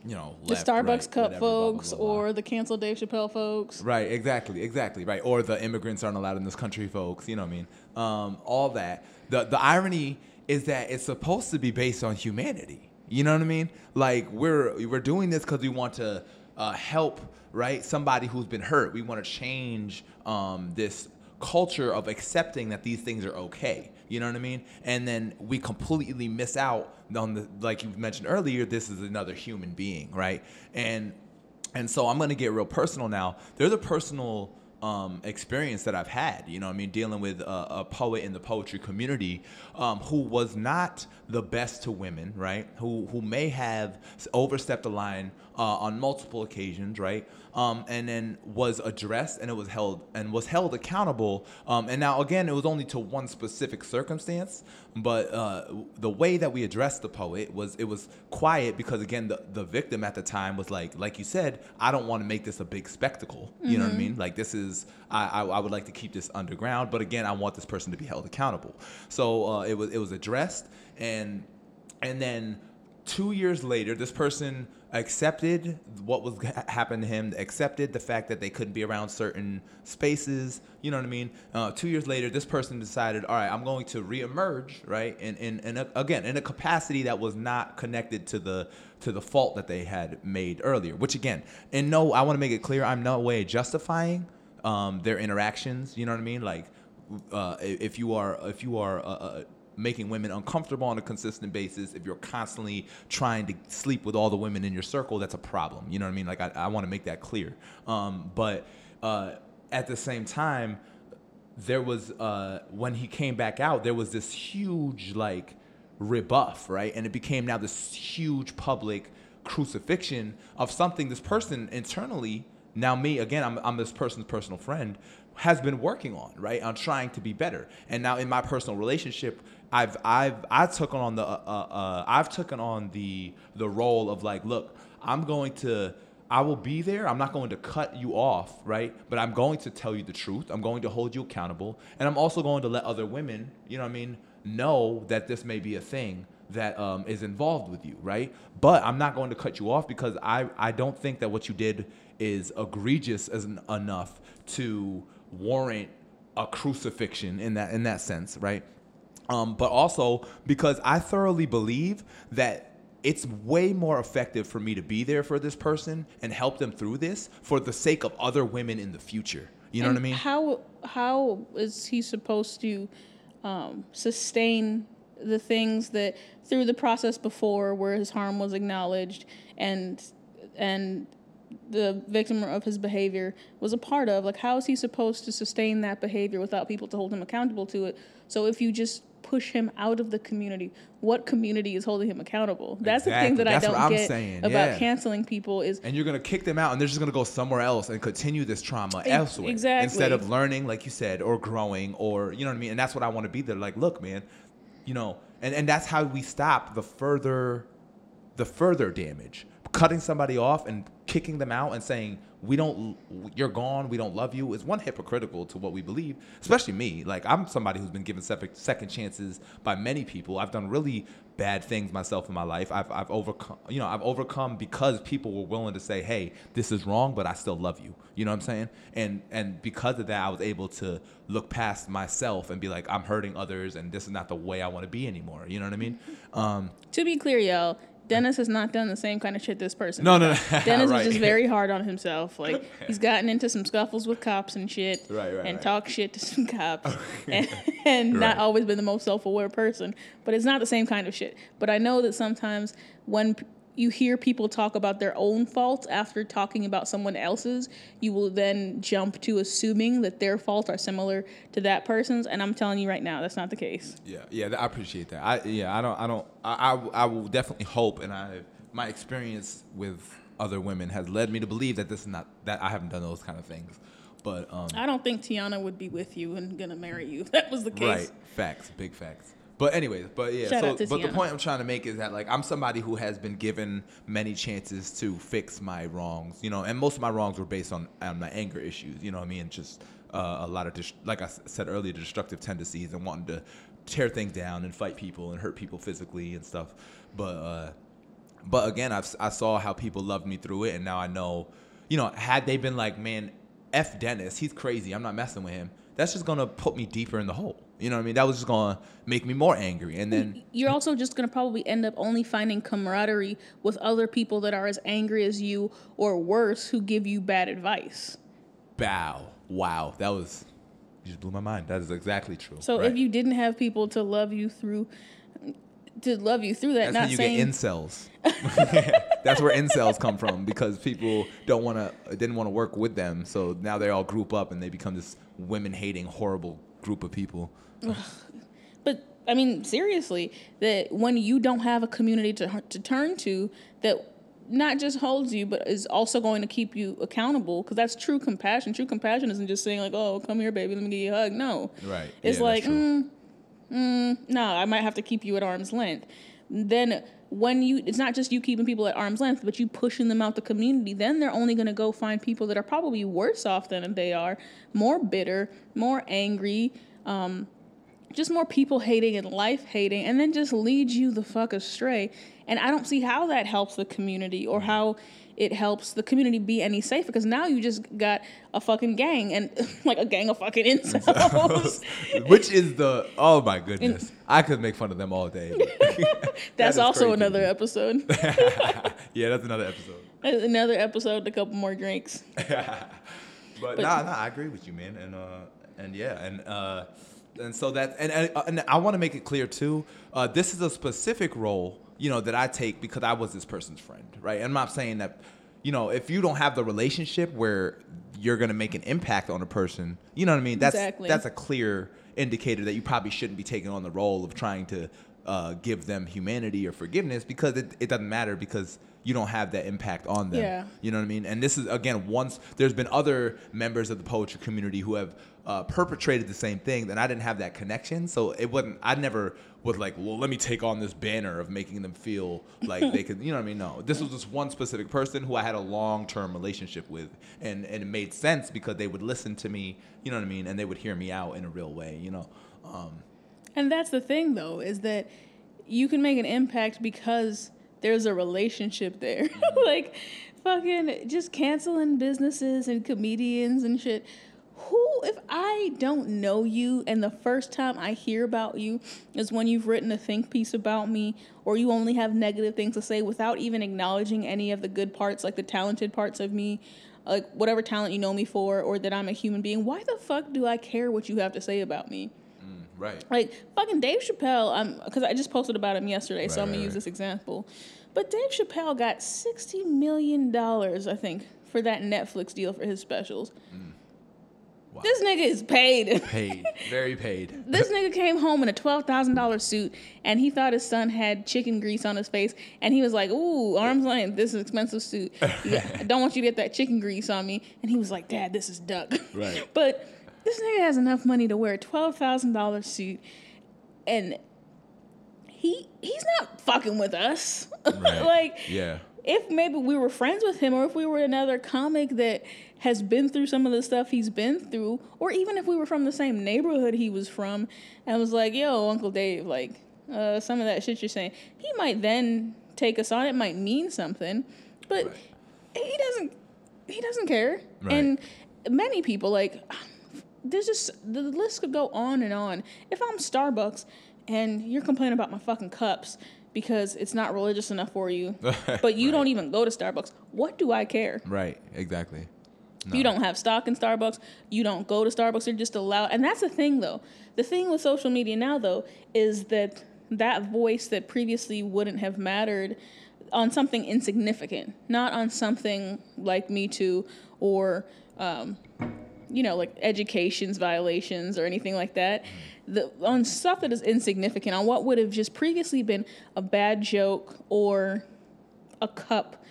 you know, The Starbucks right, Cup whatever, blah, blah, folks blah, blah. or the cancel Dave Chappelle folks. Right, exactly, exactly, right. Or the immigrants aren't allowed in this country, folks. You know what I mean? Um, all that. The the irony is that it's supposed to be based on humanity. You know what I mean? Like we're we're doing this because we want to uh, help, right? Somebody who's been hurt. We want to change um, this culture of accepting that these things are okay. You know what I mean? And then we completely miss out on the like you mentioned earlier. This is another human being, right? And and so I'm gonna get real personal now. There's a personal um, experience that I've had, you know, I mean, dealing with a, a poet in the poetry community um, who was not the best to women, right? Who who may have overstepped the line uh, on multiple occasions, right? Um, and then was addressed and it was held and was held accountable. Um, and now again, it was only to one specific circumstance, but uh, the way that we addressed the poet was it was quiet because again, the, the victim at the time was like, like you said, I don't want to make this a big spectacle. You know what I mean? Like this is, I, I, I would like to keep this underground, but again, I want this person to be held accountable. So uh, it was it was addressed and and then two years later, this person accepted what was ha- happened to him, accepted the fact that they couldn't be around certain spaces. You know what I mean? Uh, two years later, this person decided, all right, I'm going to reemerge, right? And and, and again, in a capacity that was not connected to the to the fault that they had made earlier. Which again, and no, I want to make it clear, I'm no way justifying um, their interactions. You know what I mean? Like, uh, if you are if you are uh, uh, making women uncomfortable on a consistent basis, if you're constantly trying to sleep with all the women in your circle, that's a problem. You know what I mean? Like, I, I want to make that clear. Um, but uh, at the same time, there was uh, when he came back out, there was this huge like rebuff, right? And it became now this huge public crucifixion of something this person internally, now me again, I'm, I'm this person's personal friend, has been working on, right? On trying to be better. And now in my personal relationship, I've I've I took on the uh, uh, uh, I've taken on the the role of like, look, I'm going to I will be there. I'm not going to cut you off, right? But I'm going to tell you the truth. I'm going to hold you accountable. And I'm also going to let other women, you know what I mean, know that this may be a thing that um, is involved with you, right? But I'm not going to cut you off because I, I don't think that what you did is egregious as enough to warrant a crucifixion in that in that sense, right? Um, but also because I thoroughly believe that it's way more effective for me to be there for this person and help them through this for the sake of other women in the future. You know what I mean? How how is he supposed to um, sustain the things that through the process before, where his harm was acknowledged and and the victim of his behavior was a part of? Like, how is he supposed to sustain that behavior without people to hold him accountable to it? So if you just push him out of the community, what community is holding him accountable? That's the thing that That's I don't get saying, about yeah. canceling people is and you're gonna kick them out, and they're just gonna go somewhere else and continue this trauma E- elsewhere exactly. instead of learning, like you said, or growing, or you know what I mean. And that's what I want to be. There, like, look, man, you know, and and that's how we stop the further, the further damage. Cutting somebody off and kicking them out and saying we don't, you're gone, we don't love you is one hypocritical to what we believe. Especially me, like I'm somebody who's been given second chances by many people. I've done really bad things myself in my life. I've I've overcome, you know, I've overcome because people were willing to say, hey, this is wrong, but I still love you. You know what I'm saying? And and because of that, I was able to look past myself and be like, I'm hurting others, and this is not the way I want to be anymore. You know what I mean? Um, To be clear, y'all, Dennis has not done the same kind of shit this person. No, no, no. Dennis Right. is just very hard on himself. Like he's gotten into some scuffles with cops and shit, Right, right, and right. talked shit to some cops, and, and not always been the most self-aware person. But it's not the same kind of shit. But I know that sometimes when you hear people talk about their own faults after talking about someone else's, you will then jump to assuming that their faults are similar to that person's. And I'm telling you right now, that's not the case. Yeah, yeah, I appreciate that. I yeah, I don't, I don't, I, I, I will definitely hope, and I, my experience with other women has led me to believe that this is not that I haven't done those kind of things, but um, I don't think Tiana would be with you and gonna marry you if that was the case. right, facts, big facts. But anyways, but yeah, Shout so but the point I'm trying to make is that like I'm somebody who has been given many chances to fix my wrongs, you know, and most of my wrongs were based on on my anger issues, you know what I mean, just uh, a lot of dis- like I said earlier, destructive tendencies and wanting to tear things down and fight people and hurt people physically and stuff. But uh, but again, I've, I saw how people loved me through it, and now I know, you know, had they been like, man, f Dennis, he's crazy, I'm not messing with him. That's just gonna put me deeper in the hole. You know what I mean? That was just gonna make me more angry, and then You're also just gonna probably end up only finding camaraderie with other people that are as angry as you or worse who give you bad advice. bow, wow, that was you just blew my mind. That is exactly true. So right? if you didn't have people to love you through to love you through that, That's not you saying get incels. That's where incels come from because people don't want to, didn't want to work with them. So now they all group up and they become this women-hating, horrible group of people. But I mean, seriously, that when you don't have a community to to turn to, that not just holds you, but is also going to keep you accountable. Because that's true compassion. True compassion isn't just saying like, "Oh, come here, baby, let me give you a hug." No, Right. It's Yeah, like, mm, mm, no, I might have to keep you at arm's length. Then when you, it's not just you keeping people at arm's length, but you pushing them out the community. Then they're only going to go find people that are probably worse off than they are, more bitter, more angry. Um, just more people hating and life hating, and then just leads you the fuck astray. And I don't see how that helps the community or how it helps the community be any safer because now you just got a fucking gang and like a gang of fucking incels. Which is the oh my goodness! I could make fun of them all day. That's is also crazy another episode. yeah, that's another episode. another episode, a couple more drinks. But, nah, nah, I agree with you, man, and uh, and yeah, and uh, and so that and and, uh, and I want to make it clear too. Uh, this is a specific role, you know, that I take because I was this person's friend, right? And I'm not saying that, you know, if you don't have the relationship where you're gonna make an impact on a person, you know what I mean? That's Exactly. that's a clear indicator that you probably shouldn't be taking on the role of trying to uh, give them humanity or forgiveness because it, it doesn't matter because you don't have that impact on them. Yeah. You know what I mean? And this is again once there's been other members of the poetry community who have uh, perpetrated the same thing, then I didn't have that connection, so it wasn't. I never was like, well, let me take on this banner of making them feel like they could. You know what I mean? No, this was just one specific person who I had a long term relationship with, and and it made sense because they would listen to me. You know what I mean? And they would hear me out in a real way. You know. Um, And that's the thing, though, is that you can make an impact because there's a relationship there. like, fucking just canceling businesses and comedians and shit. Who, if I don't know you and the first time I hear about you is when you've written a think piece about me or you only have negative things to say without even acknowledging any of the good parts, like the talented parts of me, like whatever talent you know me for, or that I'm a human being. Why the fuck do I care what you have to say about me? Right. Like fucking Dave Chappelle, um, because I just posted about him yesterday, so I'm gonna right, use right. this example. But Dave Chappelle got sixty million dollars, I think, for that Netflix deal for his specials. Mm. Wow. This nigga is paid. Paid. Very paid. this nigga came home in a twelve thousand dollar suit, and he thought his son had chicken grease on his face, and he was like, "Ooh, arms length, this is an expensive suit. I don't want you to get that chicken grease on me." And he was like, "Dad, this is duck." Right. but this nigga has enough money to wear a twelve thousand dollar suit, and he he's not fucking with us. Right. like, Yeah. if maybe we were friends with him or if we were another comic that has been through some of the stuff he's been through or even if we were from the same neighborhood he was from and was like yo uncle dave like uh, some of that shit you're saying he might then take us on it might mean something but Right. he doesn't he doesn't care Right. and many people like there's just the list could go on and on if i'm starbucks and you're complaining about my fucking cups because it's not religious enough for you but you don't even go to Starbucks. What do I care? Right. Exactly. You don't have stock in Starbucks. You don't go to Starbucks. You're just allowed. And that's the thing, though. The thing with social media now, though, is that that voice that previously wouldn't have mattered on something insignificant, not on something like Me Too or, um, you know, like education's violations or anything like that. The, on stuff that is insignificant, on what would have just previously been a bad joke or a cup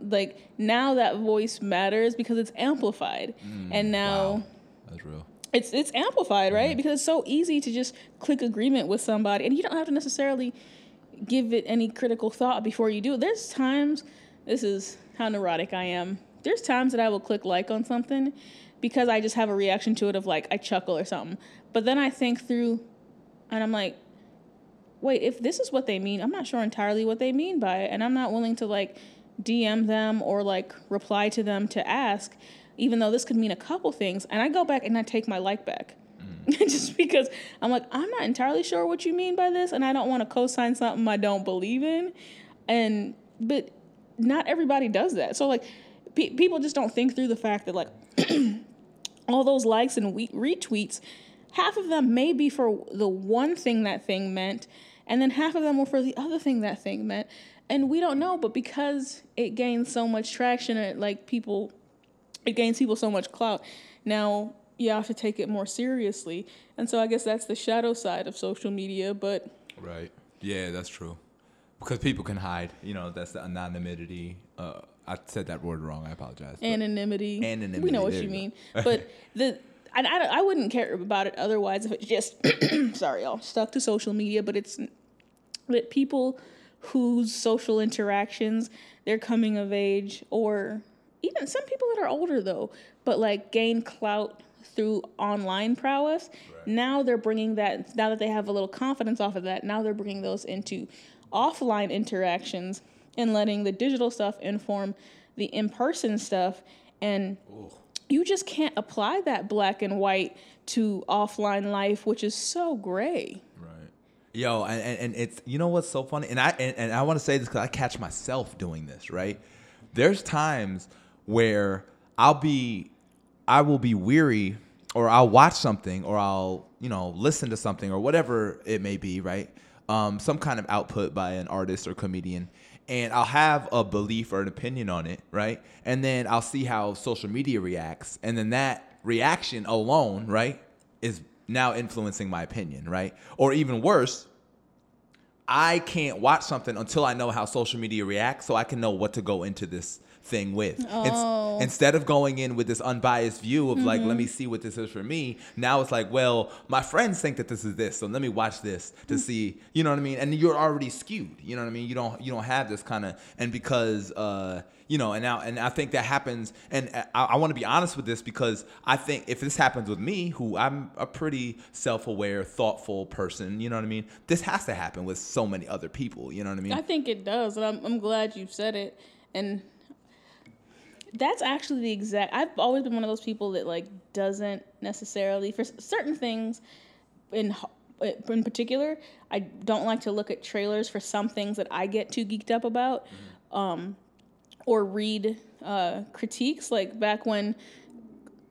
like now that voice matters because it's amplified mm, and now Wow. That's real. it's it's amplified right mm-hmm. because it's so easy to just click agreement with somebody and you don't have to necessarily give it any critical thought before you do it there's times this is how neurotic i am there's times that i will click like on something because i just have a reaction to it of like i chuckle or something but then i think through and i'm like wait, if this is what they mean, I'm not sure entirely what they mean by it. And I'm not willing to like DM them or like reply to them to ask, even though this could mean a couple things. And I go back and I take my like back. Mm. Just because I'm like, I'm not entirely sure what you mean by this, and I don't want to co sign something I don't believe in. And, but not everybody does that. So, like, pe- people just don't think through the fact that, like, all those likes and we- retweets, half of them may be for the one thing that thing meant, and then half of them were for the other thing that thing meant. And we don't know, but because it gains so much traction, it like people, it gains people so much clout. Now you have to take it more seriously, and so I guess that's the shadow side of social media. But Right. Yeah, that's true. Because people can hide. You know, that's the anonymity. Uh, I said that word wrong. I apologize. anonymity. Anonymity, We know what there you mean. But the I, I, I wouldn't care about it otherwise if it's just sorry, y'all stuck to social media. But it's that people whose social interactions they're coming of age or even some people that are older though, but like gain clout through online prowess. Now they're bringing that. Now that they have a little confidence off of that, now they're bringing those into offline interactions and letting the digital stuff inform the in-person stuff and you just can't apply that black and white to offline life which is so gray Right. Yo, and, and, it's you know what's so funny, and I and, and I want to say this because I catch myself doing this. Right, there's times where I'll be, I will be weary, or I'll watch something, or I'll you know listen to something, or whatever it may be. Right, um, some kind of output by an artist or comedian, and I'll have a belief or an opinion on it. Right, and then I'll see how social media reacts, and then that reaction alone, right, is now influencing my opinion, right? Or even worse, I can't watch something until I know how social media reacts so I can know what to go into this thing with. It's- Oh. instead of going in with this unbiased view of like, let me see what this is for me, now it's like, well, my friends think that this is this, so let me watch this to see, you know what I mean? And you're already skewed, you know what I mean? You don't you don't have this kind of and because uh you know, and now, and I think that happens, and I, I want to be honest with this because I think if this happens with me, who I'm a pretty self-aware, thoughtful person, you know what I mean. This has to happen with so many other people, you know what I mean. i think it does and i'm, I'm glad you've said it and that's actually the exact i've always been one of those people that like doesn't necessarily for certain things in in particular i don't like to look at trailers for some things that i get too geeked up about um, or read uh, critiques, like back when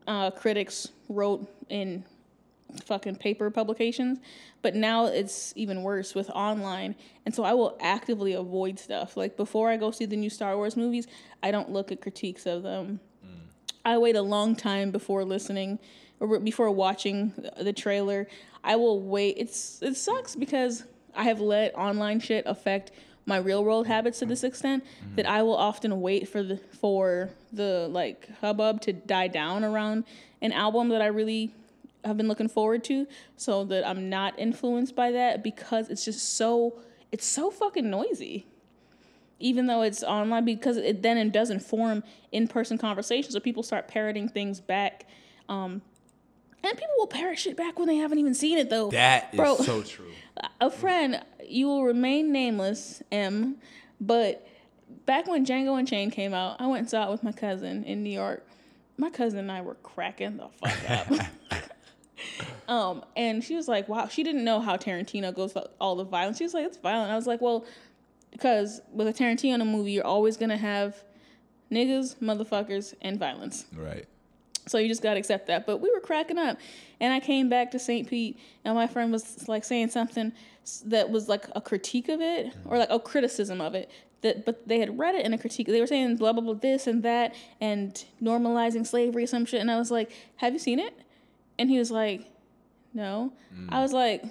uh, critics wrote in fucking paper publications, but now it's even worse with online. And so I will actively avoid stuff. Like before I go see the new Star Wars movies, I don't look at critiques of them. Mm. I wait a long time before listening or before watching the trailer. I will wait. It's it sucks because I have let online shit affect my real world habits to this extent mm-hmm. that I will often wait for the for the like hubbub to die down around an album that I really have been looking forward to so that I'm not influenced by that because it's just so it's so fucking noisy even though it's online because it then it does inform in-person conversations so people start parroting things back um, and people will parrot shit back when they haven't even seen it though That is Bro. so true. a friend you will remain nameless m but back when Django Unchained came out i went and saw it with my cousin in new york my cousin and i were cracking the fuck up um and she was like wow she didn't know how tarantino goes all the violence she was like it's violent i was like well because with a tarantino movie you're always gonna have niggas motherfuckers and violence Right. so you just gotta accept that. But we were cracking up, and I came back to St. Pete, and my friend was like saying something that was like a critique of it, or like a criticism of it. That, but they had read it in a critique. They were saying blah blah blah this and that, and normalizing slavery, some shit. And I was like, "Have you seen it?" And he was like, "No." Mm. I was like,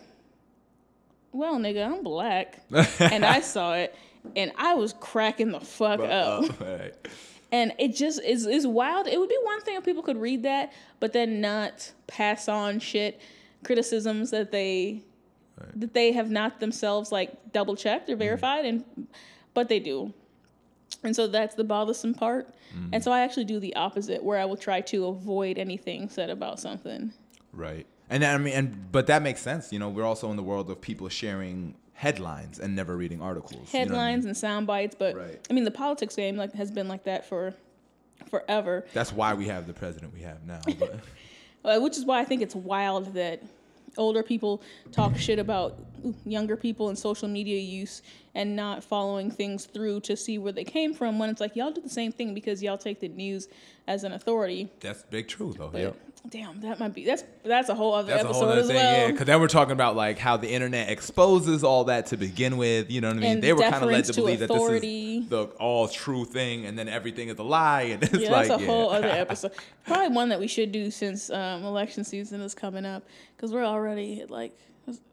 "Well, nigga, I'm black, and I saw it, and I was cracking the fuck up." right. and it just is is wild. It would be one thing if people could read that, but then not pass on shit criticisms that they that they have not themselves like double checked or mm. verified, and but they do. And so that's the bothersome part. And so I actually do the opposite, where I will try to avoid anything said about something. Right. And I mean, and but that makes sense. You know, we're also in the world of people sharing headlines and never reading articles. you know I mean? Headlines and sound bites, but Right. I mean the politics game like has been like that for forever. That's why we have the president we have now. Which is why I think it's wild that older people talk shit about younger people and social media use and not following things through to see where they came from when it's like y'all do the same thing because y'all take the news as an authority. that's big truth, though. But Yep. Damn, that might be that's that's a whole other That's a episode whole other as thing, well. yeah. Because then we're talking about like how the internet exposes all that to begin with. You know what I mean? And they were kind of led to to believe authority. that this is the all true thing, and then everything is a lie, and it's yeah, like that's a yeah. whole other episode. Probably one that we should do since um, election season is coming up because we're already at like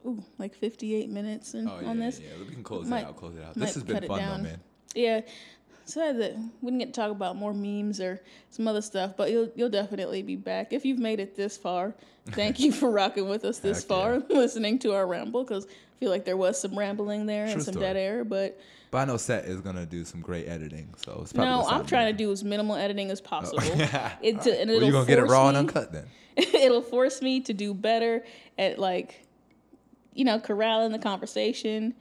ooh, like 58 minutes in, Oh yeah, on this. yeah. We can close Might- it out. Close it out. This has been fun though, man. Yeah. So that we didn't get to talk about more memes or some other stuff, but you'll you'll definitely be back if you've made it this far. Thank you for rocking with us this Heck far, listening to our ramble because I feel like there was some rambling there True and some story. dead air. But But I know Set is gonna do some great editing, so it's probably. no, I'm trying to do as minimal editing as oh, possible. It, Alright. and Well, you gonna get it raw and uncut then? it'll force me to do better at like you know corralling the conversation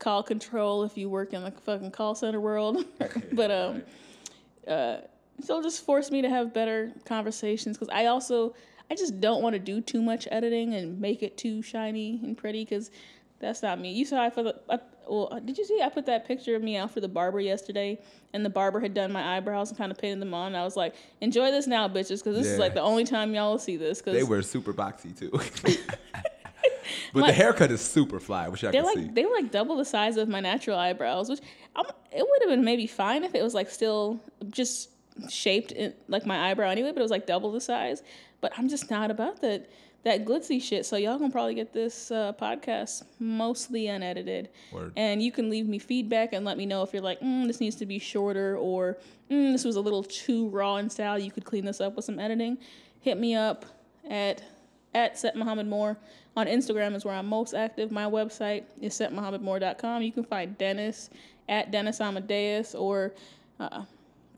call control if you work in the fucking call center world. But um uh so it'll just force me to have better conversations because i also i just don't want to do too much editing and make it too shiny and pretty because that's not me. You saw i put the, I, well, did you see i put that picture of me out for the barber yesterday and the barber had done my eyebrows and kind of painted them on? And i was like enjoy this now bitches because this is like the only time y'all will see this because They were super boxy too. but My- the haircut is super fly, which I can like see. they were like double the size of my natural eyebrows, which um, it would have been maybe fine if it was like still just shaped in, like my eyebrow anyway, but it was like double the size. But I'm just not about that that glitzy shit. So y'all gonna probably get this uh, podcast mostly unedited, Word. and you can leave me feedback and let me know if you're like, mm, this needs to be shorter, or mm, this was a little too raw in style. You could clean this up with some editing. Hit me up at at Set Muhammad Moore. On Instagram is where I'm most active. My website is setmuhammadmoore.com. You can find Dennis at Dennis Amadeus or uh,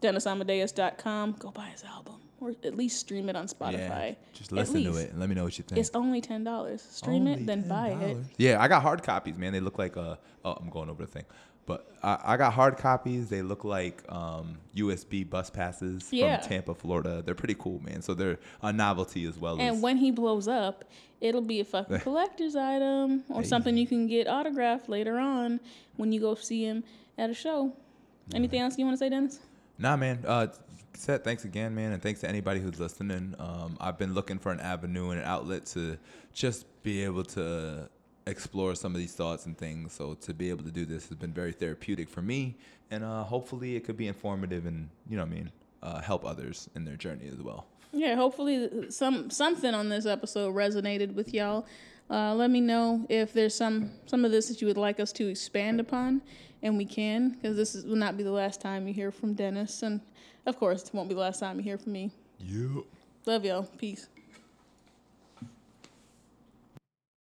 DennisAmadeus.com. Go buy his album or at least stream it on Spotify. Yeah, just listen to it and let me know what you think. It's only ten dollars. Stream Only it, then buy it. Yeah, I got hard copies, man. They look like uh oh, I'm going over the thing. But I, I got hard copies. They look like um, USB bus passes Yeah. from Tampa, Florida. They're pretty cool, man. So they're a novelty as well And as when he blows up, it'll be a fucking collector's item or something you can get autographed later on when you go see him at a show. Anything else you want to say, Dennis? Nah, man. Uh, Seth, thanks again, man, and thanks to anybody who's listening. Um, I've been looking for an avenue and an outlet to just be able to explore some of these thoughts and things. So to be able to do this has been very therapeutic for me, and uh, hopefully it could be informative and you know what I mean, uh, help others in their journey as well. Yeah, hopefully some something on this episode resonated with y'all. Uh, let me know if there's some some of this that you would like us to expand upon, and we can, because this is, will not be the last time you hear from Dennis, and of course, it won't be the last time you hear from me. Yeah. Love y'all. Peace.